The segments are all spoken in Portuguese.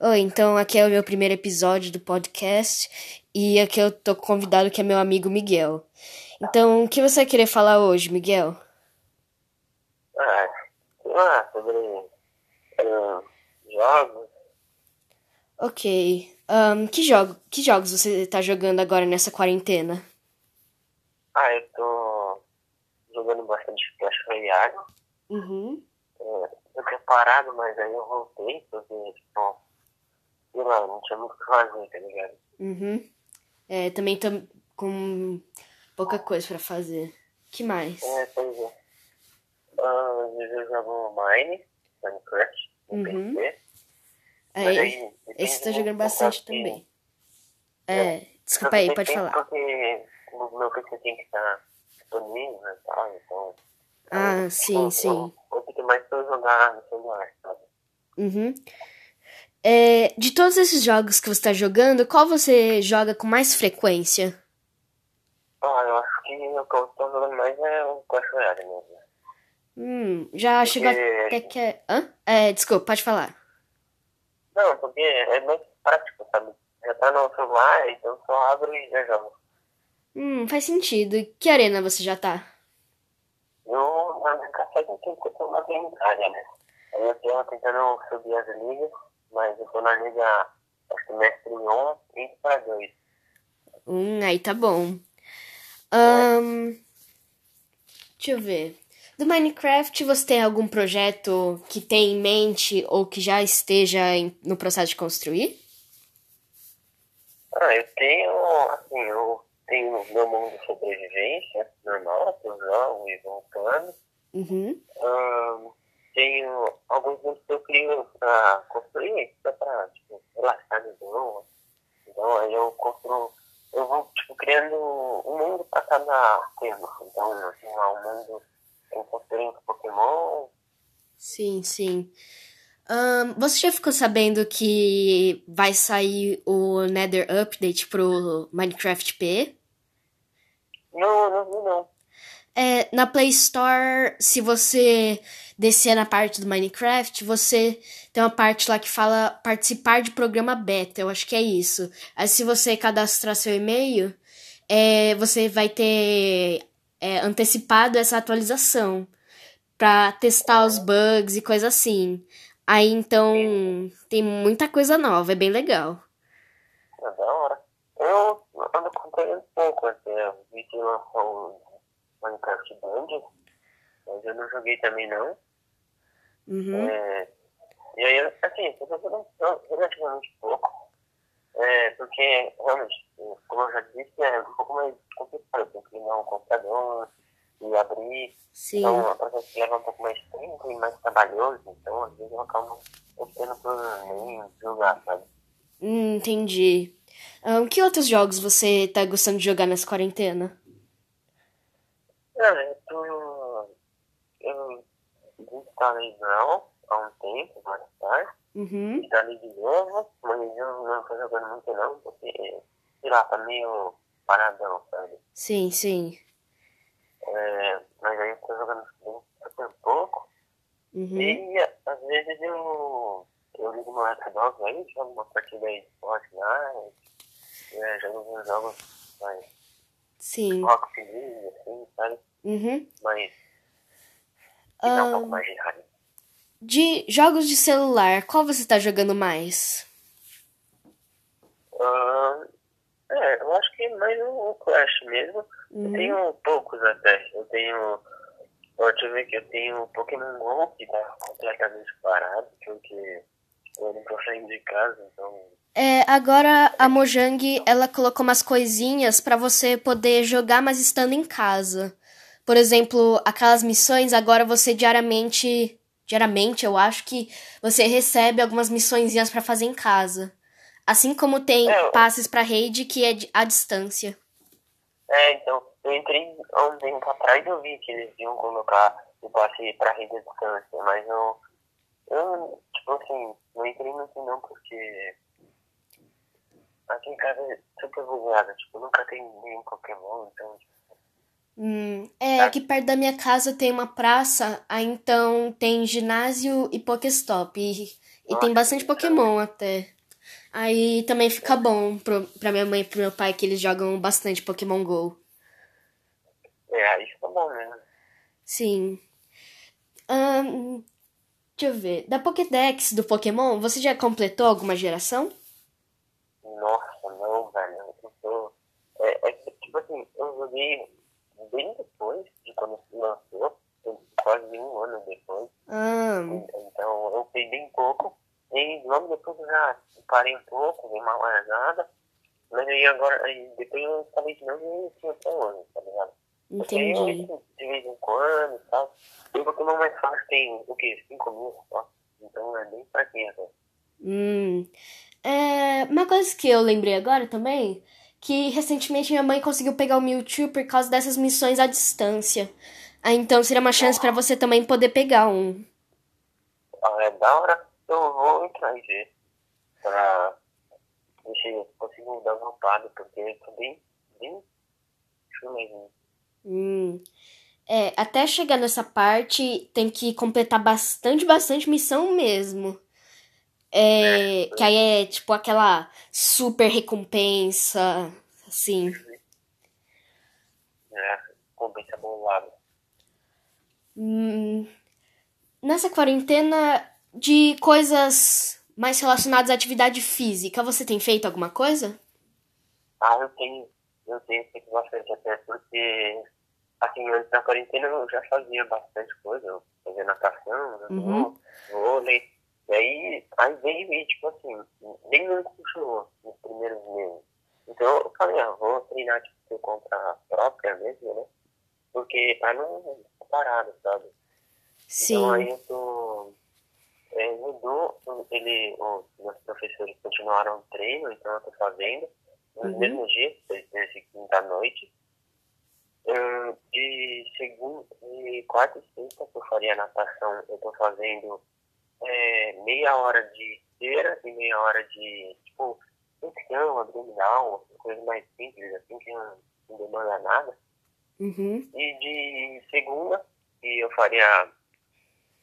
Oi, então aqui é o meu primeiro episódio do podcast e aqui eu tô convidado que é meu amigo Miguel. Então, o que você vai querer falar hoje, Miguel? Ah, lá, sobre uh, jogos. Ok. Um, que, jogo, que jogos você tá jogando agora nessa quarentena? Ah, eu tô jogando bastante Clash Royale. Uhum. É, eu tinha parado, mas aí eu voltei, porque, tipo, sei lá, não tinha muito o que fazer, tá ligado? Uhum. É, também tô com pouca coisa pra fazer. que mais? É, pois é. Ah, às vezes eu jogo Mine, Minecraft, no Uhum. PC. É, Mas aí, esse tá muito jogando do bastante que- também. É, desculpa aí, pode falar. Porque o meu PC tem que estar disponível e tal, então... Ah, eu- sim, eu- sim. Eu fico mais pra jogar no celular, sabe? Uhum. É, de todos esses jogos que você tá jogando, qual você joga com mais frequência? Ah, eu acho que o que eu tô jogando mais é o Clash Royale mesmo. Hum, já chegou até que é... Hã? É, desculpa, pode falar. Não, porque é mais prático, sabe? Já tá no celular, então só abro e já jogo. Hum, faz sentido. Que arena você já tá? Eu, na minha casa, eu tenho que ter uma área, né? Aí eu tô tentando subir as ligas, mas eu tô na liga, acho que mestre 1 e para 2. Hum, aí tá bom. Ahn, deixa eu ver. Do Minecraft, você tem algum projeto que tem em mente ou que já esteja em- no processo de construir? Ah, eu tenho, assim, eu tenho meu mundo de sobrevivência, normal, que eu jogo e voltando. Uhum. Ahn, tenho alguns mundos que eu crio pra construir, só pra, tipo, relaxar de boa. Então aí eu construo, eu vou, tipo, criando um mundo pra cada tema. Então, assim, lá um mundo eu construí um Pokémon. Sim, sim. Ahn, você já ficou sabendo que vai sair o Nether Update pro Minecraft P? Não, não vi não. É, na Play Store, se você descer na parte do Minecraft, você tem uma parte lá que fala participar de programa beta, eu acho que é isso. Aí se você cadastrar seu e-mail, é, você vai ter é, antecipado essa atualização pra testar os bugs e coisa assim. Aí então tem muita coisa nova, é bem legal. É da hora. Eu ando um pouco, assim, vi que lançou um Minecraft Dungeon, mas eu não joguei também não. Uhum. É, e aí, assim, eu tô jogando relativamente pouco. É, porque, realmente, como eu já disse, é um pouco mais complicado. Tem que ligar um computador e abrir. Sim. Então, um processo leva um pouco mais tempo e mais trabalhoso. Então, às vezes, eu acabo optando por nem jogar, sabe? Hum, entendi. Ahn, que outros jogos você tá gostando de jogar nessa quarentena? Não, eu tô... Brawl há um tempo, mais tarde. Uhum. Instalei de novo, mas eu não tô jogando muito não, porque, sei lá, tá meio paradão, sabe? Sim, sim. É, mas aí eu tô jogando super pouco. Uhum. E às vezes eu, eu ligo meu Xbox aí, jogo uma partida aí de Fortnite, é, jogo uns jogos mais Sim. rock feliz, assim, sabe? Uhum. Mas que um mais de jogos de celular, qual você tá jogando mais? Ah, é, eu acho que mais o o Clash mesmo. Eu Uhum. tenho poucos até. Eu tenho. Ó, deixa eu ver aqui, eu tenho Pokémon GO, que tá completamente parado, porque eu não tô saindo de casa, então. É, agora a Mojang, ela colocou umas coisinhas pra você poder jogar, mas estando em casa. Por exemplo, aquelas missões, agora você diariamente, diariamente eu acho que você recebe algumas missõezinhas pra fazer em casa. Assim como tem É, passes pra raid que é à distância. É, então, eu entrei há um tempo atrás eu vi que eles iam colocar o passe pra rede à distância, mas eu. Eu, tipo assim, não entrei muito não porque. Aqui em casa é super bugado, tipo, nunca tem nenhum Pokémon, então. tipo, Hum, é, aqui perto da minha casa tem uma praça, aí então tem ginásio e Pokéstop. E E tem bastante Pokémon até. Aí também fica bom pro, pra minha mãe e pro meu pai que eles jogam bastante Pokémon GO. É, aí fica bom mesmo. Sim. Um, deixa eu ver. Da Pokédex do Pokémon, você já completou alguma geração? Nossa, não, velho. Eu tô... é, é, tipo assim, eu joguei bem depois de quando lançou, quase um ano depois. Ah. Então eu peguei bem pouco. E logo depois eu já parei um pouco, dei uma largada. Mas aí agora, aí depois eu falei de novo e tinha até hoje, tá ligado? Entendi. Eu, de vez em quando e tal. E o Pokémon mais fácil tem o quê? 5 mil só. Então é bem fraquinho, né? Hum. É, uma coisa que eu lembrei agora também, que recentemente minha mãe conseguiu pegar o Mewtwo por causa dessas missões à distância. Ah, então seria uma chance para você também poder pegar um. Ah, é da hora. Eu vou entrar e ver. Pra se eu consigo dar uma upada, porque eu tô bem, bem chulezinho. Hum. É, até chegar nessa parte tem que completar bastante, bastante missão mesmo. É, que aí é tipo aquela super recompensa, assim. É, recompensa bolada. Hum, nessa quarentena de coisas mais relacionadas à atividade física, você tem feito alguma coisa? Ah, eu tenho. Eu tenho feito bastante até porque assim, antes da quarentena eu já fazia bastante coisa. Eu fazia natação, uhum. vôlei. E aí, aí veio e, tipo assim, nem me continuou nos primeiros meses. Então eu falei, ah, vou treinar tipo, por conta própria mesmo, né? Porque pra não parado, sabe? Sim. Então aí eu tô. É, mudou, ele, os meus professores continuaram o treino, então eu tô fazendo nos uhum. mesmos dias, terça e quinta noite. de segunda, de quarta e sexta que eu faria natação, eu tô fazendo é, meia hora de esteira e meia hora de, tipo, flexão, abdominal, coisa mais simples, assim, que não, não demanda nada. Uhum. E de segunda, que eu faria.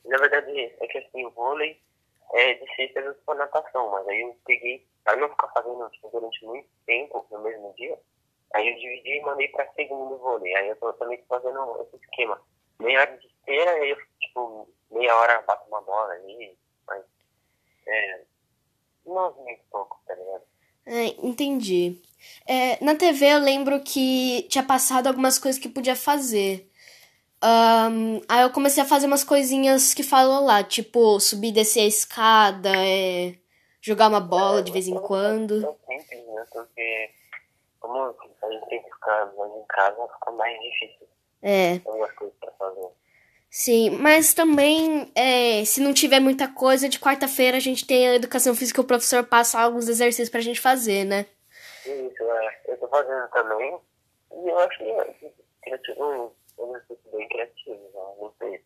Na verdade, é que assim, o vôlei é de sexta eu for natação, mas aí eu peguei, para não ficar fazendo tipo, durante muito tempo no mesmo dia, aí eu dividi e mandei para segunda o vôlei. Aí eu tô também fazendo esse esquema. Meia hora de esteira, aí eu, tipo, meia hora bato uma bola ali, mas é. Muito pouco, tá ligado? É, entendi. É, na TV eu lembro que tinha passado algumas coisas que podia fazer. Um, aí eu comecei a fazer umas coisinhas que falou lá, tipo subir e descer a escada, é, jogar uma bola é, de vez em quando. É simples, né? Porque como a gente tem que ficar em casa, fica mais difícil. É. Algumas coisas pra fazer. Sim, mas também, é, se não tiver muita coisa, de quarta-feira a gente tem a educação física, o professor passa alguns exercícios pra gente fazer, né? Isso, é. Eu tô fazendo também. E eu acho que é criativo, um exercício bem criativo, né? não sei.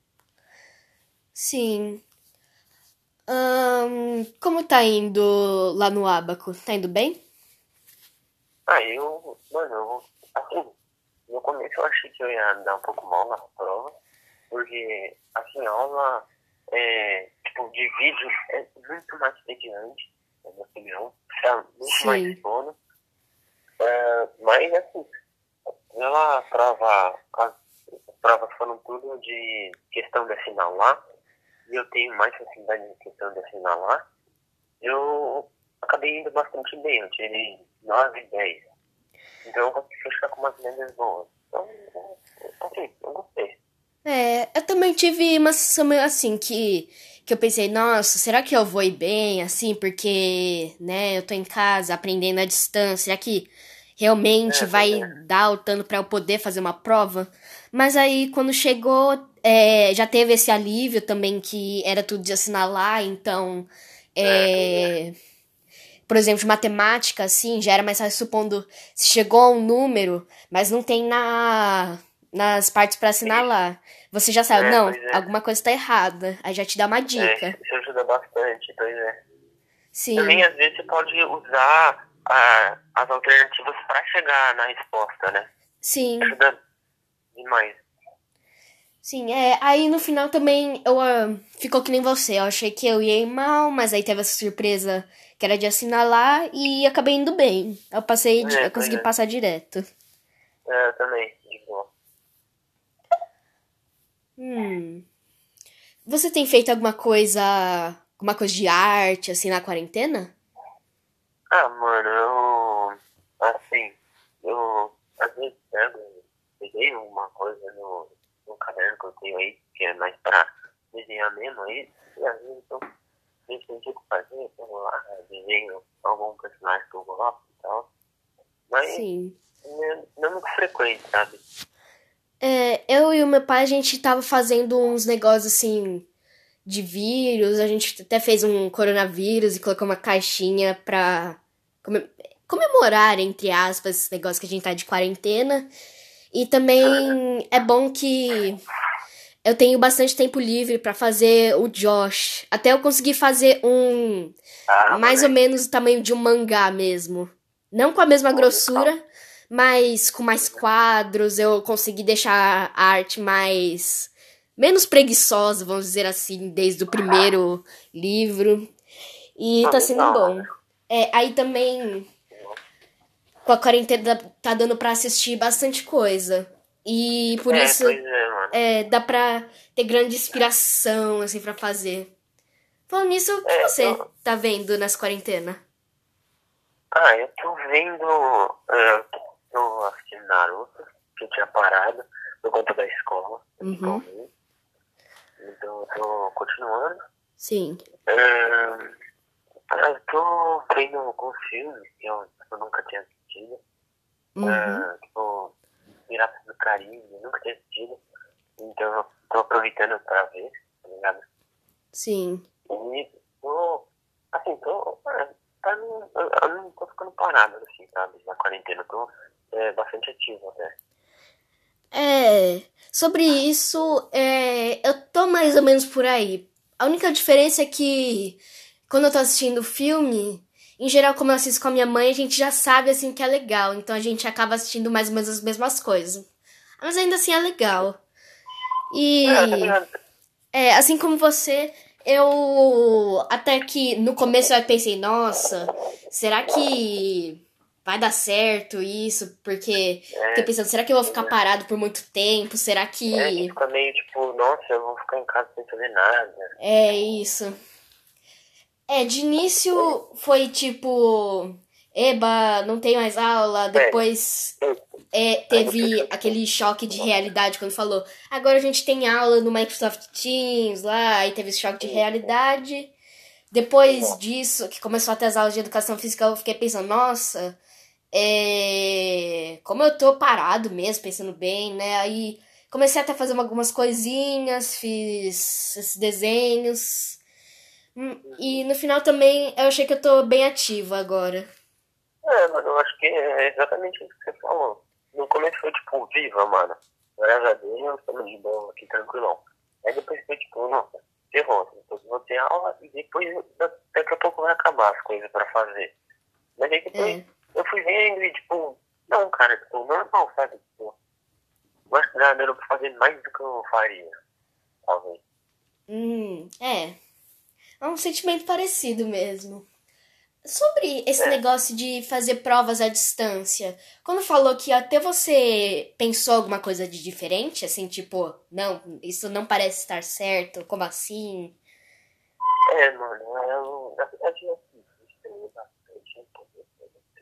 Sim. como tá indo lá no Abaco? Tá indo bem? Ah, eu, mano, eu, assim, no começo eu achei que eu ia dar um pouco mal na prova porque assim, a aula é, tipo, de vídeo é muito mais entediante, na minha opinião, dá muito Sim. mais sono. É, mas assim, ela prova, as provas foram tudo de questão de assinalar, e eu tenho mais facilidade em questão de assinalar, eu acabei indo bastante bem, eu tirei 9 e 10. Então eu consegui ficar com umas médias boas. Então, assim, eu gostei. É, eu também tive uma sensação assim que que eu pensei, nossa, será que eu vou ir bem assim, porque, né, eu tô em casa aprendendo à distância, será que realmente é, vai é. dar o tanto para eu poder fazer uma prova? Mas aí quando chegou, é, já teve esse alívio também que era tudo de assinalar, então é, por exemplo, de matemática, assim, já era mais fácil supondo se chegou a um número, mas não tem na nas partes para assinalar. Você já sabe, é, não, é. alguma coisa tá errada. Aí já te dá uma dica. É, isso ajuda bastante, pois é. Sim. Também, às vezes, você pode usar a, as alternativas para chegar na resposta, né? Sim. Ajuda demais. Sim, é. Aí no final também eu uh, ficou que nem você. Eu achei que eu ia ir mal, mas aí teve essa surpresa que era de assinar lá e acabei indo bem. Eu passei, é, eu consegui é. passar direto. É, eu também. Hum. Você tem feito alguma coisa. alguma coisa de arte, assim, na quarentena? Ah, mano, eu. Assim, eu. Às vezes pego. Peguei uma coisa no, no caderno que eu tenho aí, que é mais pra desenhar mesmo aí. E às vezes eu decidi fazer, sei lá, desenho algum personagem que eu gosto e tal. Mas Sim. Não, não é muito frequente, sabe? É, eu e o meu pai, a gente tava fazendo uns negócios assim de vírus, a gente até fez um coronavírus e colocou uma caixinha pra comemorar, entre aspas, esse negócio que a gente tá de quarentena. E também é bom que eu tenho bastante tempo livre para fazer o Josh. Até eu conseguir fazer um ah, mais ou menos o tamanho de um mangá mesmo. Não com a mesma grossura, mas com mais quadros, eu consegui deixar a arte mais. menos preguiçosa, vamos dizer assim, desde o primeiro livro. E tá sendo bom. É, aí também. Com a quarentena tá dando pra assistir bastante coisa. E por é, isso é, é, dá pra ter grande inspiração, assim, pra fazer. Falando nisso, o que é, você eu... tá vendo nessa quarentena? Ah, eu tô vendo. Uh, tô assistindo Naruto, que eu tinha parado por conta da escola. Uhum. Então eu tô continuando. Sim. Uh, eu tô vendo alguns filmes que eu, eu nunca tinha assistido. Uhum. Uh, tipo, Piratas do Caribe, eu nunca tinha assistido. Então eu tô aproveitando pra ver, tá ligado? Sim. E tô, assim, tô, é, tá, eu, eu não tô ficando parado, assim, sabe? Na quarentena, eu tô é, bastante ativo até. É, sobre isso, é, eu tô mais ou menos por aí. A única diferença é que quando eu tô assistindo filme, em geral, como eu assisto com a minha mãe, a gente já sabe assim que é legal. Então a gente acaba assistindo mais ou menos as mesmas coisas. Mas ainda assim é legal. E. É, assim como você, eu. Até que no começo eu pensei, nossa, será que vai dar certo isso, porque é, fiquei pensando, será que eu vou ficar parado por muito tempo? Será que. É, fica meio tipo, nossa, eu vou ficar em casa sem fazer nada. É isso. É, de início foi tipo. Eba, não tem mais aula. É. Depois é, teve aquele choque de realidade quando falou. Agora a gente tem aula no Microsoft Teams lá, aí teve esse choque de realidade. Depois disso, que começou a ter as aulas de educação física, eu fiquei pensando, nossa, é... Como eu tô parado mesmo, pensando bem, né? Aí comecei até a fazer algumas coisinhas, fiz esses desenhos. Hum, e no final também eu achei que eu tô bem ativa agora. É, mano, eu acho que é exatamente isso que você falou. No começo foi tipo, viva, mano. Graças a Deus, estamos de boa aqui, tranquilão. Aí depois foi tipo, nossa, ferrou. Depois vou ter aula e depois daqui a pouco vai acabar as coisas pra fazer. Mas aí depois. É eu fui vendo e, tipo, não, cara, tipo, normal, sabe? Tipo, acho que dá pra fazer mais do que eu faria, talvez. Hum, é. É um sentimento parecido mesmo. Sobre esse é. negócio de fazer provas à distância, quando falou que até você pensou alguma coisa de diferente, assim, tipo, não, isso não parece estar certo, como assim? É, mano, eu, na verdade,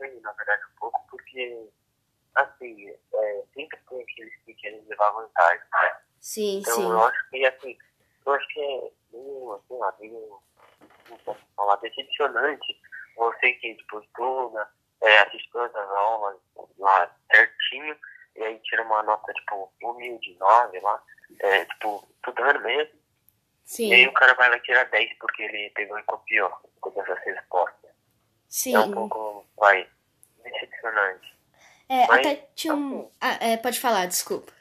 assim, estranho, na verdade, um pouco, porque, assim, é, sempre tem aqueles que querem levar vantagem, né? Sim, então, sim. Eu acho que, assim, eu acho que é meio, sei lá, meio, não posso falar, decepcionante você que, tipo, estuda, é, assiste todas as aulas lá certinho, e aí tira uma nota, tipo, humilde, 9 lá, é, tipo, estudando mesmo. Sim. E aí o cara vai lá tirar 10 porque ele pegou e copiou todas as respostas. Sim. É um pouco, vai, decepcionante. É, Mas, até tinha um... Assim, ah, é, pode falar, desculpa.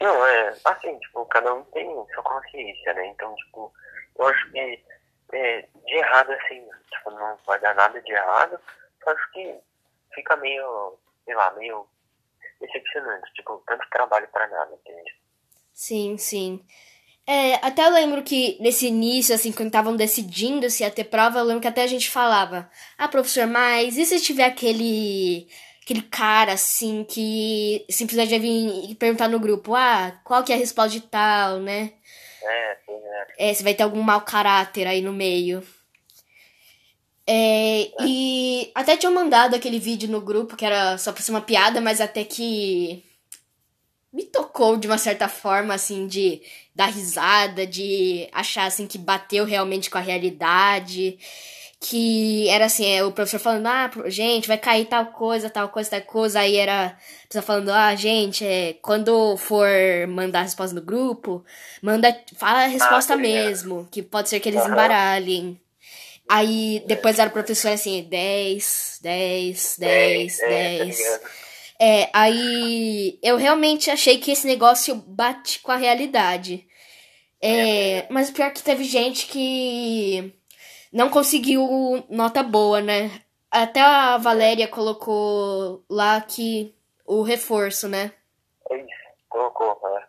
Não, é, assim, tipo, cada um tem sua consciência, né? Então, tipo, eu acho que é, de errado, assim, tipo, não vai dar nada de errado, só acho que fica meio, sei lá, meio decepcionante, tipo, tanto trabalho pra nada, entende? Sim, sim. É, até eu lembro que nesse início, assim, quando estavam decidindo se ia ter prova, eu lembro que até a gente falava, ah, professor, mas e se tiver aquele aquele cara, assim, que simplesmente vai vir perguntar no grupo, ah, qual que é a resposta de tal, né? É, sim, é. É, se vai ter algum mau caráter aí no meio. É, e até tinham mandado aquele vídeo no grupo que era só pra ser uma piada, mas até que me tocou de uma certa forma, assim, de dar risada, de achar, assim, que bateu realmente com a realidade. Que era assim, é, o professor falando, ah, gente, vai cair tal coisa, tal coisa, tal coisa. Aí era a pessoa falando, ah, gente, é, quando for mandar a resposta no grupo, manda, fala a resposta Ah, obrigado. mesmo, que pode ser que eles Aham. embaralhem. Aí depois era o professor assim, 10, 10, 10, é, tá 10. É, aí eu realmente achei que esse negócio bate com a realidade. É, mas pior que teve gente que não conseguiu nota boa, né? Até a Valéria colocou lá que o reforço, né? É isso, colocou, né?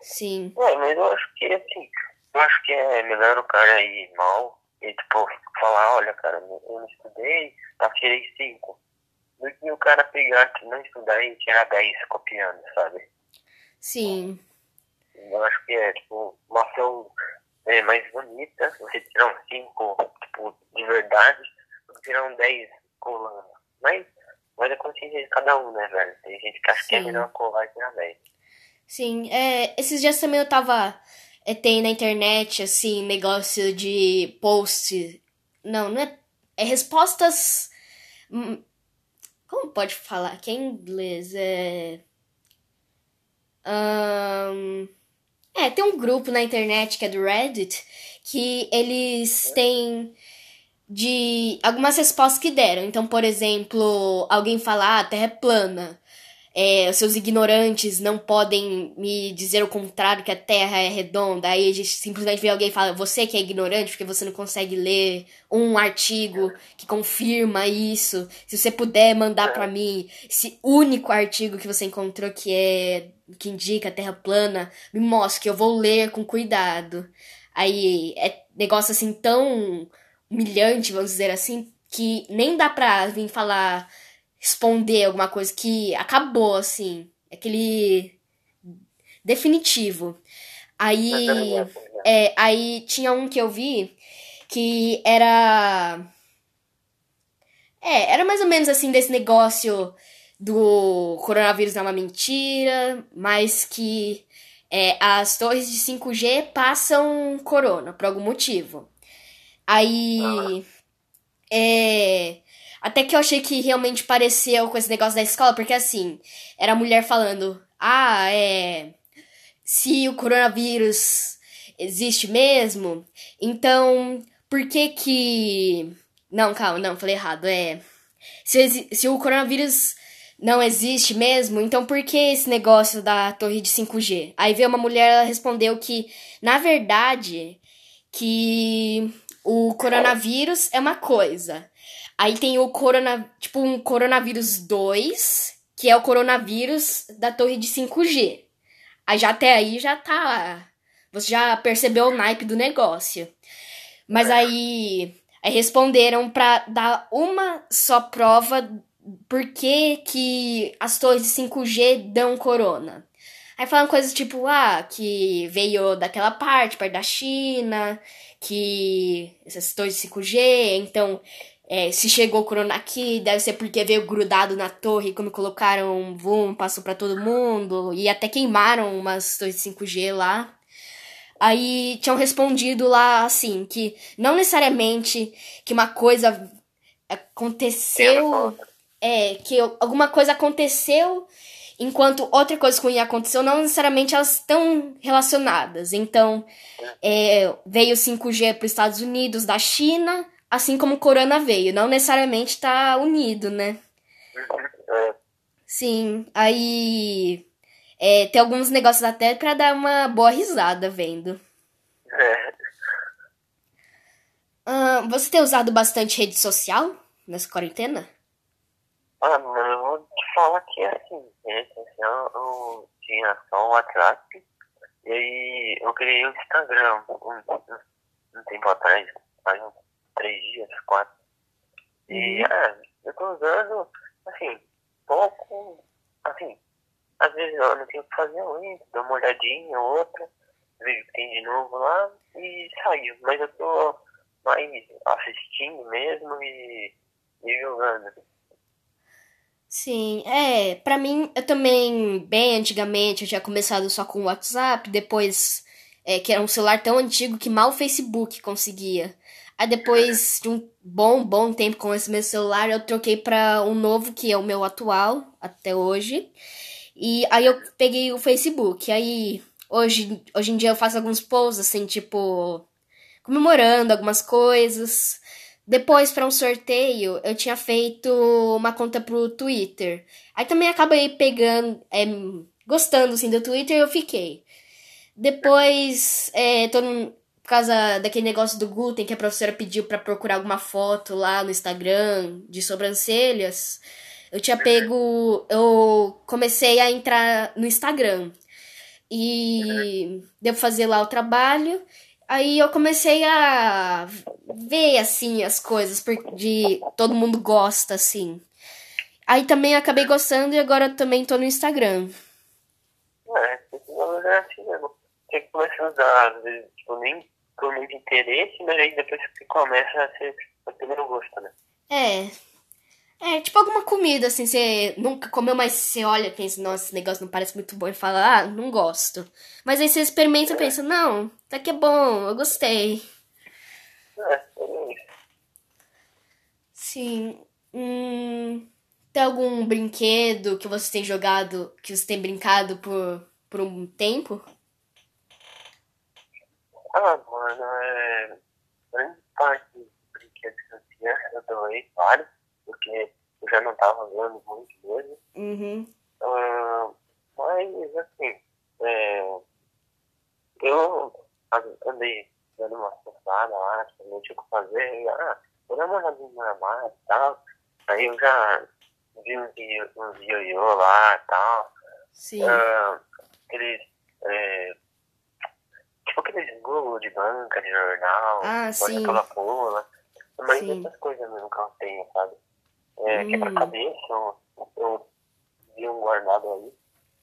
Sim. É, mas eu acho que, assim, eu acho que é melhor o cara ir mal e, tipo, falar, olha, cara, eu não estudei, tá, tirei cinco. Do que o cara pegar que não estudar e tirar 10 copiando, sabe? Sim. Eu acho que é, tipo, uma ação é, mais bonita, você tirar um 5, tipo, de verdade, do que tirar um 10 colando. Mas, mas é consciência de cada um, né, velho? Tem gente que acha que é Sim. melhor colar e tirar 10. Sim, é, esses dias também eu tava. É, tem na internet, assim, negócio de post. Não, não é. É respostas. Como pode falar? Que é inglês? É. ahn, é, tem um grupo na internet que é do Reddit que eles têm de algumas respostas que deram. Então, por exemplo, alguém fala, ah, a Terra é plana. É, seus ignorantes não podem me dizer o contrário que a Terra é redonda. Aí a gente simplesmente vê alguém e fala, você que é ignorante porque você não consegue ler um artigo que confirma isso. Se você puder mandar pra mim esse único artigo que você encontrou que é que indica a Terra plana, me mostre que eu vou ler com cuidado. Aí é negócio assim tão humilhante, vamos dizer assim, que nem dá pra vir falar, responder alguma coisa que acabou, assim. Aquele definitivo. Aí, ligado, tá ligado? é, aí tinha um que eu vi que era. É, era mais ou menos assim desse negócio do coronavírus não é uma mentira, mas que é, as torres de 5G passam corona por algum motivo. Aí. É. Até que eu achei que realmente pareceu com esse negócio da escola, porque assim, era a mulher falando: ah, é. Se o coronavírus existe mesmo, então por que que. Não, calma, não, falei errado. É. Se, se o coronavírus não existe mesmo, então por que esse negócio da torre de 5G? Aí veio uma mulher, ela respondeu que, na verdade, que o coronavírus é uma coisa. Aí tem o corona, tipo um coronavírus 2, que é o coronavírus da torre de 5G. Aí já até aí já tá, você já percebeu o naipe do negócio. Mas aí, aí responderam pra dar uma só prova por que, que as torres de 5G dão corona. Aí falam coisas tipo, ah, que veio daquela parte, perto da China, que essas torres de 5G, então é, se chegou o corona aqui, deve ser porque veio grudado na torre quando colocaram um boom, passou pra todo mundo, e até queimaram umas torres de 5G lá. Aí tinham respondido lá assim, que não necessariamente que uma coisa aconteceu. É, que alguma coisa aconteceu enquanto outra coisa ruim aconteceu, não necessariamente elas estão relacionadas. Então, é, veio 5G para os Estados Unidos da China, assim como o Corona veio. Não necessariamente tá unido, né? É, Sim, aí é, tem alguns negócios até pra dar uma boa risada vendo. é, você tem usado bastante rede social nessa quarentena? Ah, mano, eu vou te falar que assim, rede social eu tinha só o WhatsApp E aí eu criei o Instagram um, um, um tempo atrás, faz uns três dias, quatro. E Uhum. é, eu tô usando, assim, pouco, assim, às vezes eu não tenho o que fazer muito, dou uma olhadinha, outra, vejo o que tem de novo lá e saio. Mas eu tô mais assistindo mesmo e, e jogando. Sim, é, pra mim, eu também, bem antigamente, eu tinha começado só com o WhatsApp, depois, é, que era um celular tão antigo que mal o Facebook conseguia. Aí depois de um bom, bom tempo com esse meu celular, eu troquei pra um novo, que é o meu atual, até hoje. E aí eu peguei o Facebook, aí hoje, hoje em dia eu faço alguns posts, assim, tipo, comemorando algumas coisas. Depois, para um sorteio, eu tinha feito uma conta pro Twitter. Aí também acabei pegando, é, gostando assim do Twitter, eu fiquei. Depois, é, tô por causa daquele negócio do glúten que a professora pediu para procurar alguma foto lá no Instagram de sobrancelhas. Eu tinha pego, eu comecei a entrar no Instagram e devo fazer lá o trabalho. Aí eu comecei a ver, assim, as coisas, de todo mundo gosta, assim. Aí também acabei gostando e agora também tô no Instagram. É, usar assim mesmo. Tem que começar a usar, às vezes, tipo, nem por muito interesse, mas aí depois que começa, você vai pegando gosto, né? É. É, tipo alguma comida, assim, você nunca comeu, mas você olha e pensa, nossa, esse negócio não parece muito bom, e fala, ah, não gosto. Mas aí você experimenta e pensa, não, tá que é bom, eu gostei. É, é. Sim. Hum, tem algum brinquedo que você tem jogado, que você tem brincado por, por um tempo? Ah, mano, é. Grande parte dos brinquedos que eu tinha, eu doei vários, porque eu já não tava usando muito mesmo. Uhum. Ah, mas, assim, é, eu andei dando uma forçada lá, não tinha o que fazer, e, ah, uma olhadinha no armário e tal. Aí eu já vi uns uns ioiô lá e tal. Sim. Ah, aqueles. É, tipo aqueles Google de banca, de jornal, Ah, sim. pula pula. Mas Sim. essas coisas mesmo que eu tenho, sabe? É, Hum. Quebra-cabeça, eu, eu vi um guardado aí,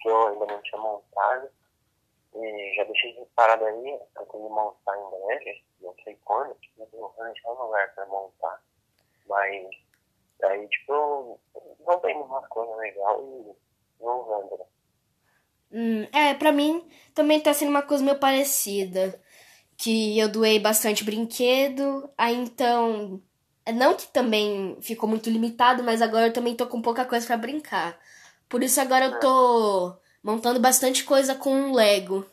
que eu ainda não tinha montado. E já deixei parado aí, eu tenho que montar em breve, não sei quando, tipo, eu vou arranjar um lugar pra montar. Mas aí, tipo, eu vou vendo umas coisas legais e vou usando, né? Hum, é, pra mim também tá sendo uma coisa meio parecida. Que eu doei bastante brinquedo, aí então. é Não que também ficou muito limitado, mas agora eu também tô com pouca coisa pra brincar. Por isso agora eu tô montando bastante coisa com Lego.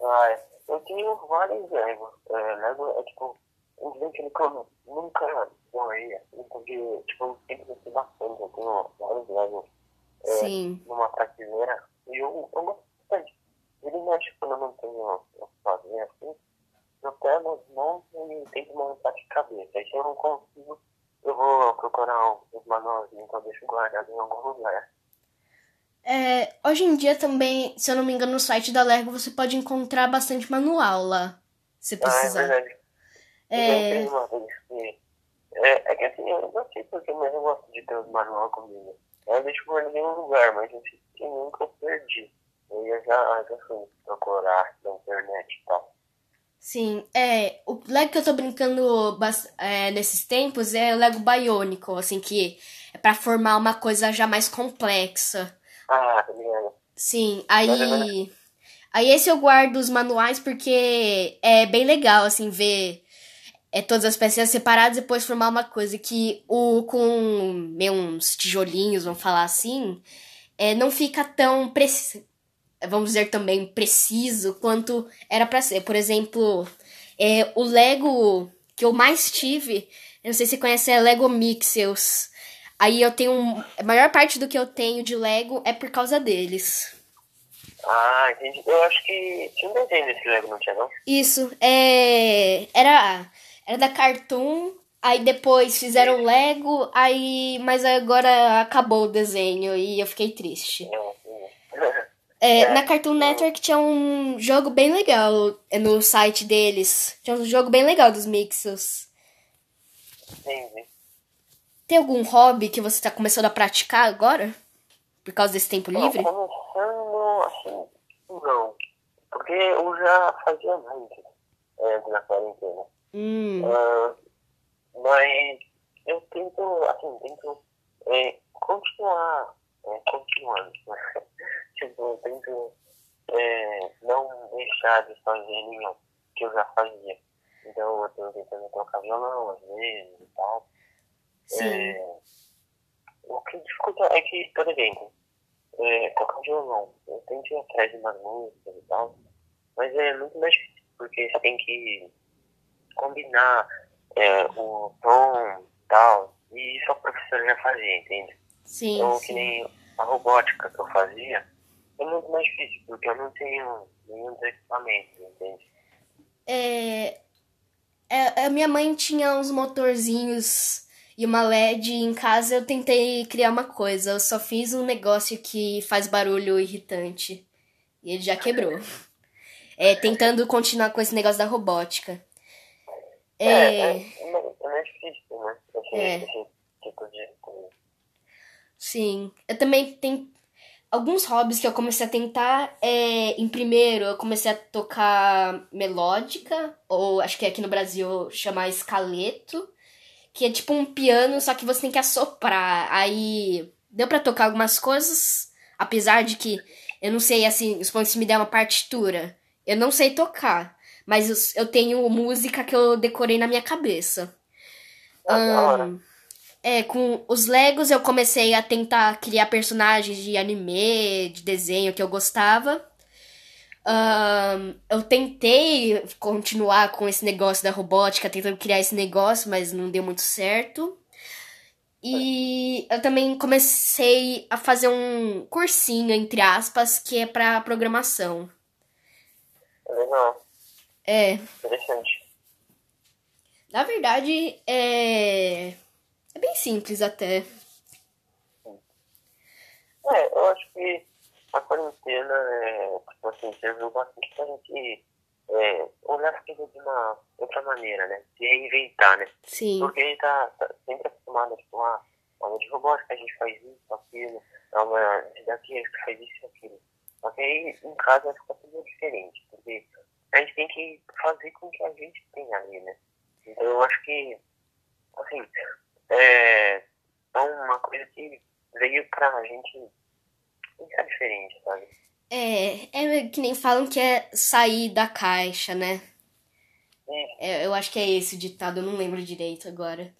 Ah, eu tenho vários Lego. É, Lego é tipo um brinquedo que eu nunca doei, porque tipo, eu sempre gostei bastante. Eu tenho vários Lego é, Sim. numa prateleira e eu, eu gosto bastante. Ele mexe quando eu não tenho o que fazer assim, eu pego as mãos e tento montar de cabeça. Aí se eu não consigo, eu vou procurar os manualzinhos que eu deixo guardado em algum lugar. É, hoje em dia também, se eu não me engano, no site da Lego você pode encontrar bastante manual lá. Se Ah, é precisar. verdade. Eu É, entrei uma vez que. É, é que assim, eu não sei porquê, mas eu gosto de ter os manual comigo. Eu deixo guardado em lugar, mas eu sei que nunca eu perdi. Eu ia já, já fui procurar na internet e tal. Sim, é, o Lego que eu tô brincando é, nesses tempos é o Lego Bionicle, assim, que é pra formar uma coisa já mais complexa. Ah, tá ligado? Sim, aí. Aí esse eu guardo os manuais porque é bem legal, assim, ver é, todas as peças separadas e depois formar uma coisa que o com meio uns tijolinhos, vamos falar assim, é, não fica tão preciso, vamos dizer também preciso quanto era pra ser. Por exemplo, é, o Lego que eu mais tive, eu não sei se conhece, é Lego Mixels. Aí eu tenho. um- A maior parte do que eu tenho de Lego é por causa deles. Ah, entendi. Eu acho que tinha um desenho desse Lego, não tinha não? Isso, é. Era. Era da Cartoon. Aí depois fizeram Lego, aí. Mas agora acabou o desenho e eu fiquei triste. Não, não. É, É. Na Cartoon Network tinha um jogo bem legal é, no site deles. Tinha um jogo bem legal dos Mixels. Entendi. Tem algum hobby que você tá começando a praticar agora? Por causa desse tempo Não, livre? começando assim, não. Porque eu já fazia muito antes da quarentena. Hum, Ah, mas eu tento, assim, tento é, continuar, é, continuando. né? tipo, eu tento é, não deixar de fazer nenhum que eu já fazia. Então eu tô tentando tocar violão às vezes e tal. É, o que dificulta é que, por exemplo, é, tocar violão, eu tento ir atrás de umas músicas e tal, mas é muito mais difícil, porque você tem que combinar é, o tom e tal, e isso a professora já fazia, entende? Sim, Então, que sim. nem a robótica que eu fazia, é muito mais difícil, porque eu não tenho nenhum dos equipamentos, entende? É, é, a minha mãe tinha uns motorzinhos e uma LED em casa. Eu tentei criar uma coisa. Eu só fiz um negócio que faz barulho irritante. E ele já quebrou. É, tentando continuar com esse negócio da robótica. É, É, é, é mais difícil, né? Esse, É. esse tipo de coisa. sim. Eu também tenho alguns hobbies que eu comecei a tentar. É, em primeiro, eu comecei a tocar melódica, ou acho que aqui no Brasil chama escaleto. que é tipo um piano, só que você tem que assoprar. Aí deu pra tocar algumas coisas, apesar de que eu não sei assim, se me der uma partitura, eu não sei tocar, mas eu- eu tenho música que eu decorei na minha cabeça. Ahn, é, com os Legos eu comecei a tentar criar personagens de anime, de desenho que eu gostava. Ahn, eu tentei continuar com esse negócio da robótica, tentando criar esse negócio, mas não deu muito certo. E eu também comecei a fazer um cursinho, entre aspas, que é pra programação. Legal, É, interessante. na verdade, é. É bem simples até. É, eu acho que a quarentena é, tipo assim, serviu bastante pra gente é, olhar as coisas de uma outra maneira, né? Se reinventar, né? Sim. Porque a gente tá, tá sempre acostumado, tipo, ah, aula de robótica, a gente faz isso, aquilo, aula de daqui, a gente faz isso e aquilo. Só que aí em casa fica tudo diferente, porque a gente tem que fazer com que a gente tenha ali, né? Então eu acho que, assim, é, é uma coisa que veio pra gente pensar diferente, sabe? É, é que nem falam que é sair da caixa, né? E, É, eu acho que é esse o ditado, eu não lembro direito agora.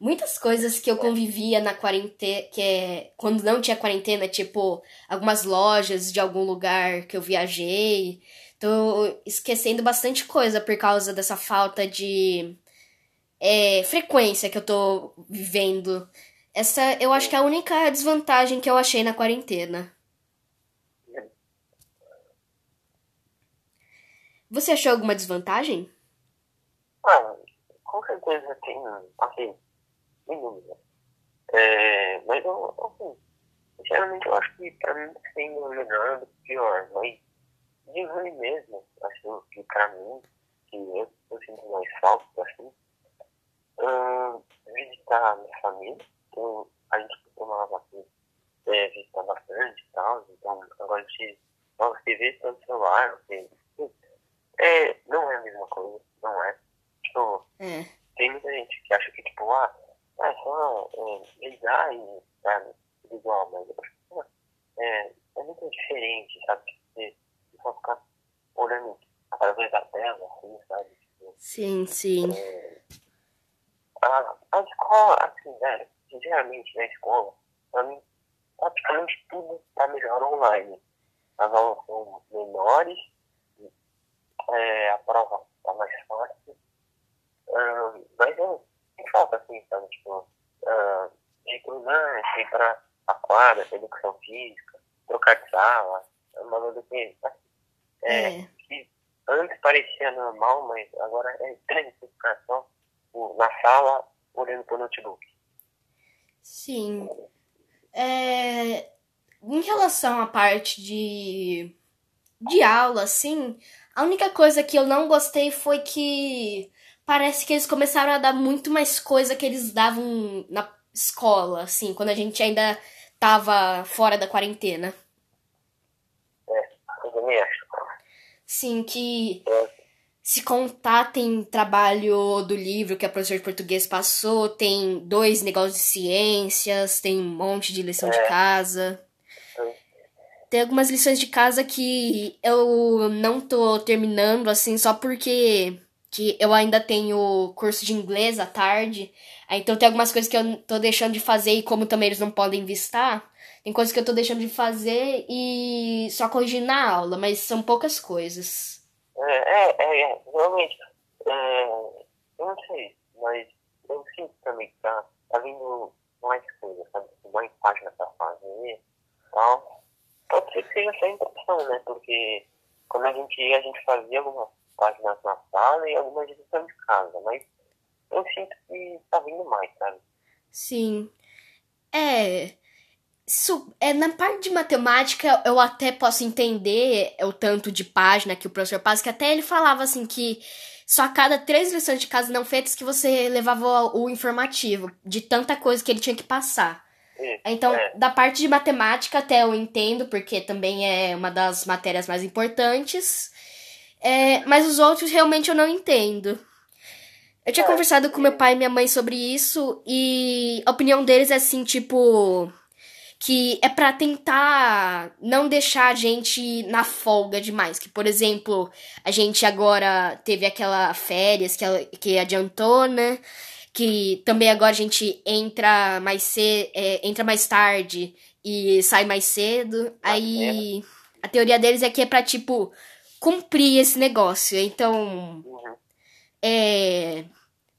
Muitas coisas que eu convivia na quarentena, que é quando não tinha quarentena, tipo algumas lojas de algum lugar que eu viajei. Tô esquecendo bastante coisa por causa dessa falta de é, frequência que eu tô vivendo. Essa eu acho que é a única desvantagem que eu achei na quarentena. Você achou alguma desvantagem? ah, com certeza tem, assim, inúmeras. É, mas eu, assim, sinceramente eu acho que pra mim sendo melhor do pior, mas de ruim mesmo, assim, que pra mim, que eu, eu sinto mais falta, assim, ahn, visitar a minha família, então a gente costumava assim, é, visitar bastante e tal, então agora a gente, ó, você vê pelo celular, você, é, não é a mesma coisa, não é. Tipo, É. tem muita gente que acha que, tipo, ah, é só é, ligar e tudo igual, mas é, é muito diferente, sabe? Você só ficar olhando através da tela, assim, sabe? Sim, sim. a, a escola, assim, velho, sinceramente, na escola, pra mim, praticamente tudo tá melhor online. As aulas são menores, é, a prova tá mais fácil, ah, mas eu tem falta, assim, sabe, tipo, ah, ir ir pra a quadra, educação física, trocar de sala, é uma coisa que, assim, é, É. que parecia normal, mas agora é estranho ficar só na sala olhando pro notebook. Sim. É, em relação à parte de, de aula, assim, a única coisa que eu não gostei foi que parece que eles começaram a dar muito mais coisa que eles davam na escola, assim, quando a gente ainda tava fora da quarentena. É, eu também acho. Sim, que se contar, tem trabalho do livro que a professora de português passou, tem dois negócios de ciências, tem um monte de lição de casa. Tem algumas lições de casa que eu não tô terminando, assim, só porque que eu ainda tenho curso de inglês à tarde. Então tem algumas coisas que eu tô deixando de fazer e como também eles não podem vistar, tem coisas que eu tô deixando de fazer e só corrigindo na aula, mas são poucas coisas. É, é, é realmente, é, eu não sei, mas eu sinto também que tá, tá vindo mais coisas, sabe? Mais páginas pra fazer tal. Pode ser que seja essa impressão, né? Porque quando a gente ia, a gente fazia algumas páginas na sala e algumas edições de casa, mas eu sinto que tá vindo mais, sabe? Sim. É. Isso, é, na parte de matemática, eu até posso entender o tanto de página que o professor passa, que até ele falava assim que só a cada três lições de casa não feitas que você levava o informativo, de tanta coisa que ele tinha que passar. Isso, Então, é. da parte de matemática até eu entendo, porque também é uma das matérias mais importantes. É, mas os outros realmente eu não entendo. Eu tinha É, conversado com meu pai e minha mãe sobre isso e a opinião deles é assim, tipo, que é pra tentar não deixar a gente na folga demais. Que, por exemplo, a gente agora teve aquela férias que, que adiantou, né? Que também agora a gente entra mais cedo, entra mais tarde e sai mais cedo. Aí a teoria deles é que é pra, tipo, cumprir esse negócio. Então, Uhum. é.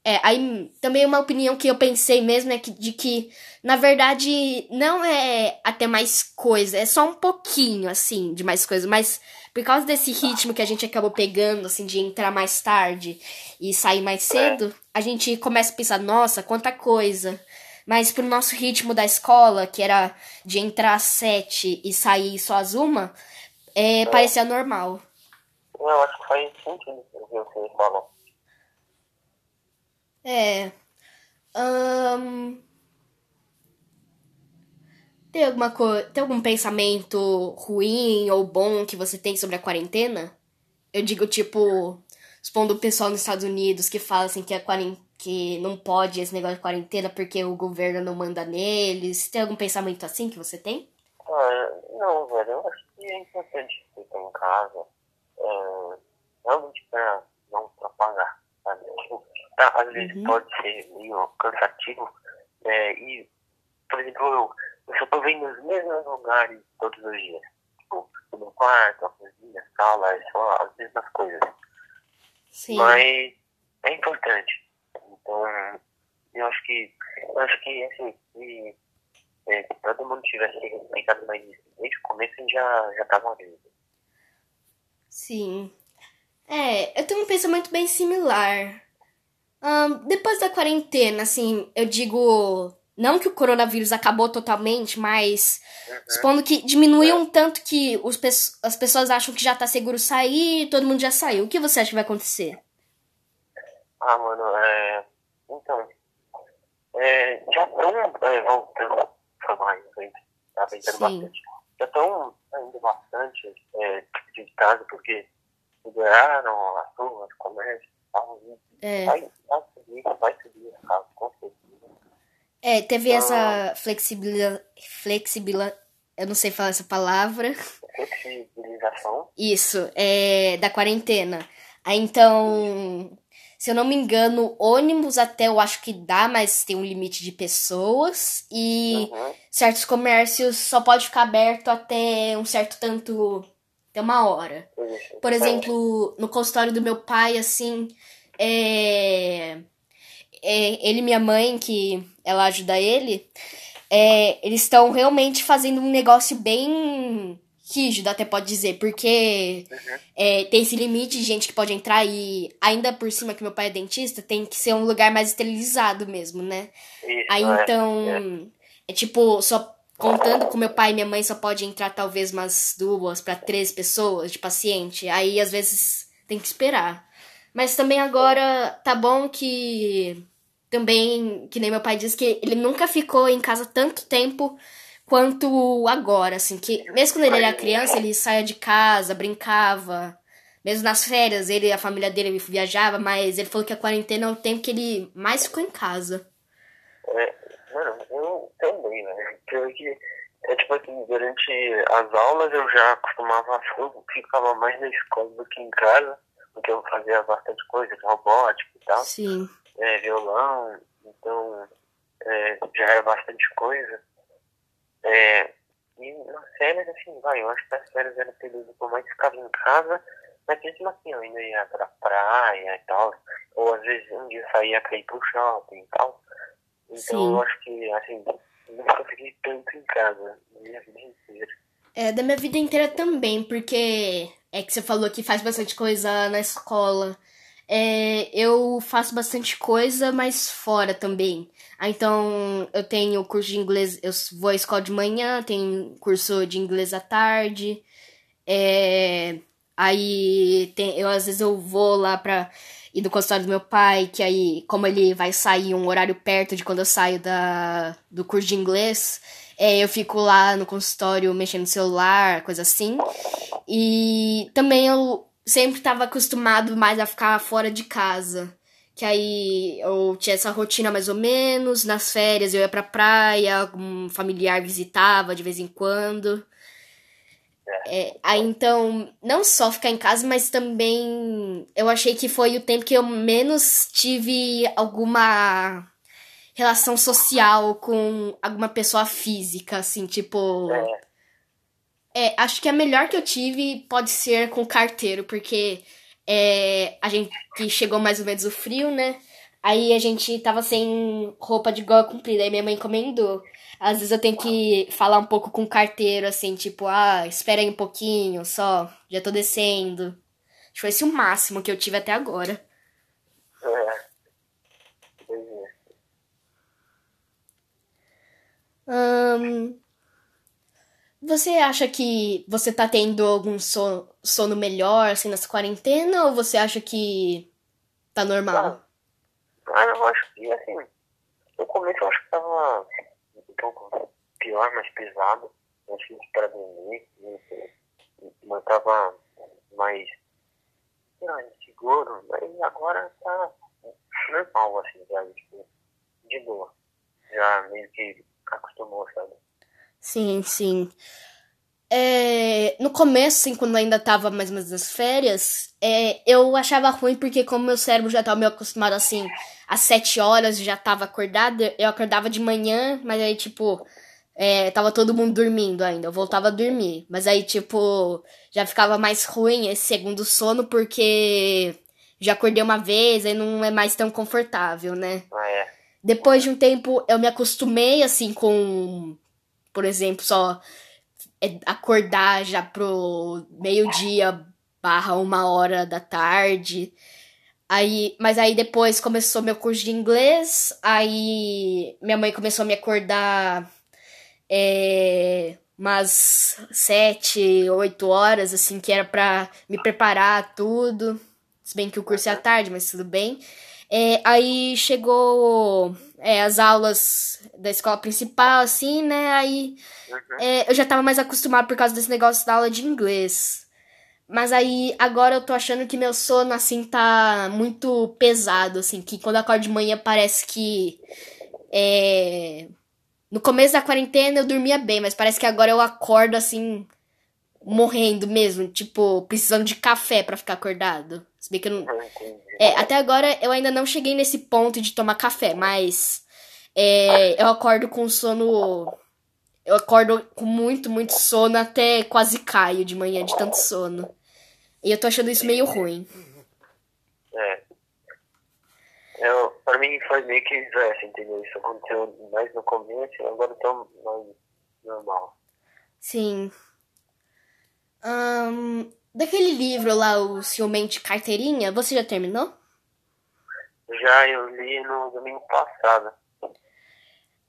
É, aí também uma opinião que eu pensei mesmo é que, de que, na verdade, não é até mais coisa, é só um pouquinho, assim, de mais coisa, mas por causa desse ritmo que a gente acabou pegando, assim, de entrar mais tarde e sair mais cedo, a gente começa a pensar, nossa, quanta coisa. Mas pro nosso ritmo da escola, que era de entrar às sete e sair só às uma, é, parecia normal. Eu acho que faz sentido o que você falou. É. Ahn, Tem alguma coisa. Tem algum pensamento ruim ou bom que você tem sobre a quarentena? Eu digo, tipo, expondo o pessoal nos Estados Unidos que fala assim que a quaren... que não pode esse negócio de quarentena porque o governo não manda neles. Tem algum pensamento assim que você tem? Ah, não, velho, eu acho que é importante ficar em casa, é, realmente pra não propagar, sabe? Tipo, tá, às vezes Uhum. pode ser meio cansativo, é, e, por exemplo, eu, eu só tô vendo os mesmos lugares todos os dias. Tipo, o meu quarto, a cozinha, a sala, é só as mesmas coisas. Sim. Mas é importante. Então, eu acho que, eu acho que assim, se, é, se todo mundo tivesse respeitado mais isso desde o começo, já, já tava valendo. Sim. É, eu tenho um pensamento bem similar. Ahn, depois da quarentena, assim, eu digo. Não que o coronavírus acabou totalmente, mas supondo que diminuiu um tanto que os, as pessoas acham que já tá seguro sair e todo mundo já saiu. O que você acha que vai acontecer? Ah, mano, é. Então. É, já estão é, voltando a mais? Tá Sim. bastante. Já estão saindo bastante é, de casa porque liberaram as ruas, comércio É, Vai, vai subir, vai subir a casa, com certeza. é teve essa flexibilidade. Flexibila, eu não sei falar essa palavra. Flexibilização. Isso, é da quarentena. Aí então, se eu não me engano, ônibus até eu acho que dá, mas tem um limite de pessoas. E Uhum. certos comércios só pode ficar aberto até um certo tanto. Até uma hora. Por exemplo, no consultório do meu pai, assim, é, é, ele e minha mãe, que ela ajuda ele, é, eles estão realmente fazendo um negócio bem rígido, até pode dizer, porque é, tem esse limite de gente que pode entrar e, ainda por cima que meu pai é dentista, tem que ser um lugar mais esterilizado mesmo, né? Isso, Aí é, então, é, tipo, só contando com meu pai e minha mãe só pode entrar talvez umas duas para três pessoas de paciente. Aí às vezes tem que esperar. Mas também agora tá bom que também, que nem meu pai disse que ele nunca ficou em casa tanto tempo quanto agora, assim, que mesmo quando ele era criança, ele saía de casa, brincava. Mesmo nas férias, ele a família dele viajava, mas ele falou que a quarentena é o tempo que ele mais ficou em casa. É, mano, eu também, né? Porque é tipo assim, durante as aulas eu já costumava, eu ficava mais na escola do que em casa, porque eu fazia bastante coisa, robótica e tal. Sim. É, violão, então é, já era bastante coisa. É, e nas férias, assim, vai, eu acho que as férias era o período que eu mais ficava em casa, mas mesmo assim eu ainda ia pra praia e tal, ou às vezes um dia saía pra ir pro shopping e tal. Então Sim. eu acho que, assim, nunca fiquei tanto em casa, minha vida inteira. É, da minha vida inteira também, porque é que você falou que faz bastante coisa na escola. É, eu faço bastante coisa, mas fora também. Ah, então, eu tenho curso de inglês, eu vou à escola de manhã, tenho curso de inglês à tarde. É, aí, tem, eu às vezes eu vou lá pra ir do consultório do meu pai, que aí, como ele vai sair um horário perto de quando eu saio da, do curso de inglês, é, eu fico lá no consultório mexendo no celular, coisa assim. E também eu sempre estava acostumado mais a ficar fora de casa. Que aí eu tinha essa rotina mais ou menos. Nas férias eu ia pra praia, algum familiar visitava de vez em quando. É, aí então, não só ficar em casa, mas também eu achei que foi o tempo que eu menos tive alguma relação social com alguma pessoa física, assim, tipo. É, É, acho que a melhor que eu tive pode ser com o carteiro, porque é, a gente que chegou mais ou menos o frio, né? Aí a gente tava sem roupa de gola comprida, aí minha mãe encomendou. Às vezes eu tenho que falar um pouco com o carteiro, assim, tipo, ah, espera aí um pouquinho só, já tô descendo. Acho que foi esse o máximo que eu tive até agora. é. Pois é. Ahn, você acha que você tá tendo algum sono, sono melhor, assim, nessa quarentena, ou você acha que tá normal? Ah, eu acho que, assim, no começo eu acho que tava um pouco pior, mais pesado, mais difícil para dormir, mas tava mais, lá, inseguro, mas agora tá normal, assim, sabe, tipo, de boa. Já meio que acostumou, sabe? Sim, sim. É, no começo, assim, quando ainda tava mais ou menos nas férias, é, eu achava ruim porque como meu cérebro já tava meio acostumado, assim, às sete horas já tava acordado, eu acordava de manhã, mas aí, tipo, é, tava todo mundo dormindo ainda, eu voltava a dormir. Mas aí, tipo, já ficava mais ruim esse segundo sono porque já acordei uma vez, aí não é mais tão confortável, né? Ah, é. Depois de um tempo, eu me acostumei, assim, com, por exemplo, só é, acordar já pro meio-dia barra uma hora da tarde. Aí, mas aí depois começou meu curso de inglês, aí minha mãe começou a me acordar é, umas sete, oito horas, assim, que era pra me preparar tudo. Se bem que o curso é à tarde, mas tudo bem. É, aí chegou é, as aulas da escola principal, assim, né? Aí Uhum. é, eu já tava mais acostumado por causa desse negócio da aula de inglês. Mas aí agora eu tô achando que meu sono, assim, tá muito pesado, assim, que quando eu acordo de manhã parece que. É... No começo da quarentena eu dormia bem, mas parece que agora eu acordo, assim, morrendo mesmo, tipo, precisando de café pra ficar acordado. Se bem que eu não. Entendi. É, até agora eu ainda não cheguei nesse ponto de tomar café, mas é, eu acordo com sono. Eu acordo com muito, muito sono, até quase caio de manhã de tanto sono. E eu tô achando isso meio ruim. É. Eu, pra mim foi meio que inverso, entendeu? Isso aconteceu mais no começo, agora eu tô mais normal. Sim. Ahn, daquele livro lá, o Ciumente Carteirinha, você já terminou? Já eu li no domingo passado.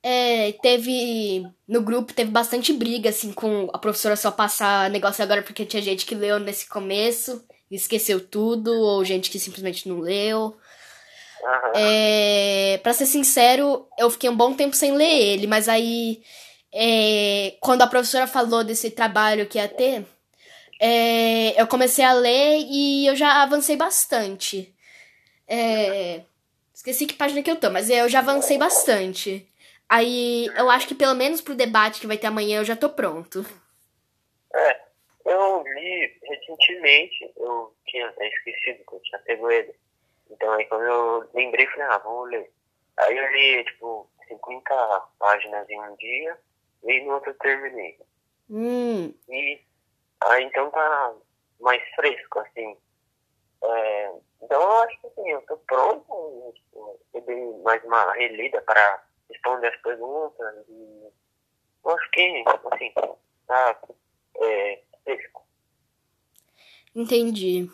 É, teve. No grupo teve bastante briga, assim, com a professora só passar negócio agora porque tinha gente que leu nesse começo e esqueceu tudo, ou gente que simplesmente não leu. Aham. É, pra ser sincero, eu fiquei um bom tempo sem ler ele, mas aí, é, quando a professora falou desse trabalho que ia ter, é, eu comecei a ler e eu já avancei bastante. É, esqueci que página que eu tô, mas eu já avancei bastante. Aí eu acho que pelo menos pro debate que vai ter amanhã eu já tô pronto. É, eu li recentemente, eu tinha até esquecido que eu tinha pego ele. Então aí quando eu lembrei, falei, ah, vou ler. Aí eu li, tipo, 50 páginas em um dia, e no outro eu terminei. Hum, E aí então tá mais fresco, assim. É, então eu acho que assim, eu tô pronto, eu dei mais uma relida para responder as perguntas e eu acho que, assim, tá é, fresco. entendi.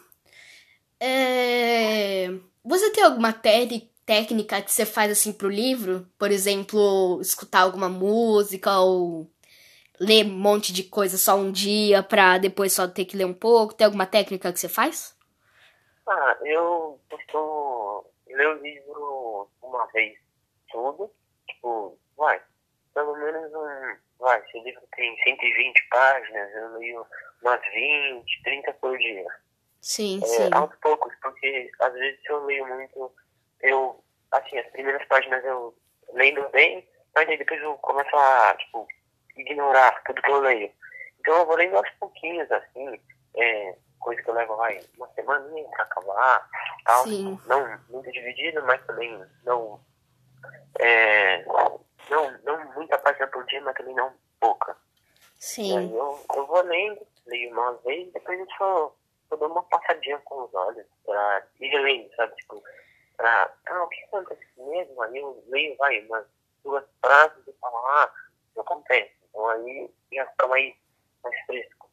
É, você tem alguma técnica que você faz assim pro livro? Por exemplo, escutar alguma música ou ler um monte de coisa só um dia pra depois só ter que ler um pouco? Tem alguma técnica que você faz? Ah, eu costumo ler o livro uma vez tudo, tipo, vai, pelo menos um, vai, se o livro tem 120 páginas, eu leio umas 20, 30 por dia. Sim, É, sim. aos poucos, porque às vezes se eu leio muito, eu, assim, as primeiras páginas eu lendo bem, mas aí depois eu começo a, tipo, ignorar tudo que eu leio. Então eu vou lendo aos pouquinhos, assim, é, coisa que eu levo, vai, uma semana pra acabar, tal. Sim. Não muito dividido, mas também não, é, não, não muita página por dia, mas também não pouca. E aí Sim. eu, eu vou lendo, leio uma vez, depois eu só, só dou uma passadinha com os olhos pra ir relendo, sabe? Tipo, pra, ah, o que acontece mesmo? Aí eu leio, vai, umas duas frases e falo, ah, isso acontece. Então aí já fica mais, mais fresco.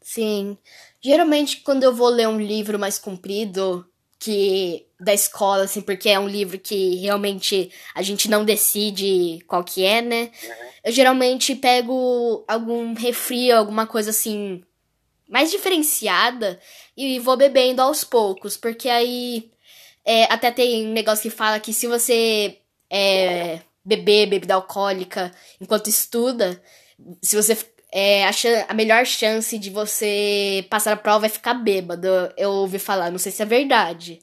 Sim. Geralmente, quando eu vou ler um livro mais comprido, que da escola, assim, porque é um livro que realmente a gente não decide qual que é, né? Eu geralmente pego algum refri, alguma coisa assim, mais diferenciada e vou bebendo aos poucos, porque aí é, até tem um negócio que fala que se você é, beber bebida alcoólica enquanto estuda, se você é, a, a melhor chance de você passar a prova é ficar bêbado. Eu ouvi falar, não sei se é verdade.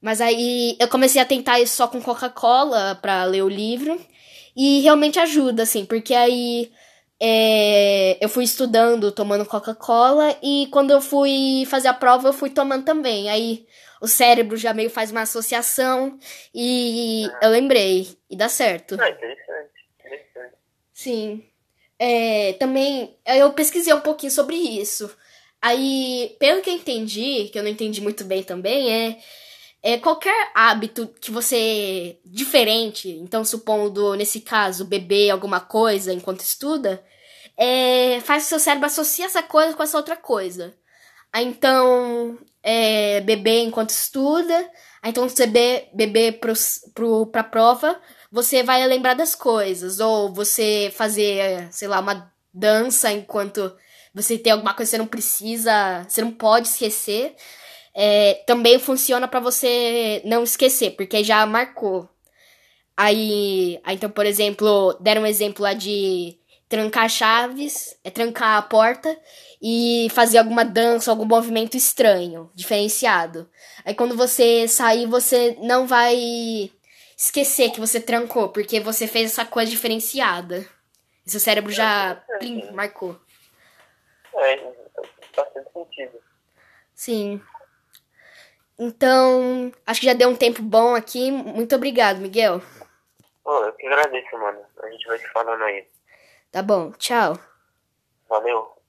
Mas aí eu comecei a tentar isso só com Coca-Cola pra ler o livro. E realmente ajuda, assim, porque aí é, eu fui estudando, tomando Coca-Cola, e quando eu fui fazer a prova, eu fui tomando também. Aí o cérebro já meio faz uma associação e eu lembrei. E dá certo. Ah, interessante, interessante. Sim. É, também eu pesquisei um pouquinho sobre isso. Aí, pelo que eu entendi, que eu não entendi muito bem também, é, é qualquer hábito que você diferente, então supondo nesse caso beber alguma coisa enquanto estuda, é, faz o seu cérebro associar essa coisa com essa outra coisa. Aí então, é, beber enquanto estuda, então você be, beber pros, pro, pra prova, você vai lembrar das coisas. Ou você fazer, sei lá, uma dança enquanto você tem alguma coisa que você não precisa, você não pode esquecer. É, também funciona pra você não esquecer, porque já marcou. Aí, aí, então, por exemplo, deram um exemplo lá de trancar chaves, é trancar a porta e fazer alguma dança, algum movimento estranho, diferenciado. Aí quando você sair, você não vai esquecer que você trancou, porque você fez essa coisa diferenciada. E seu cérebro já plim, marcou. É, bastante sentido. Sim. Então, acho que já deu um tempo bom aqui. Muito obrigado, Miguel. Pô, eu que agradeço, mano. A gente vai se falando aí. Tá bom, tchau. Valeu.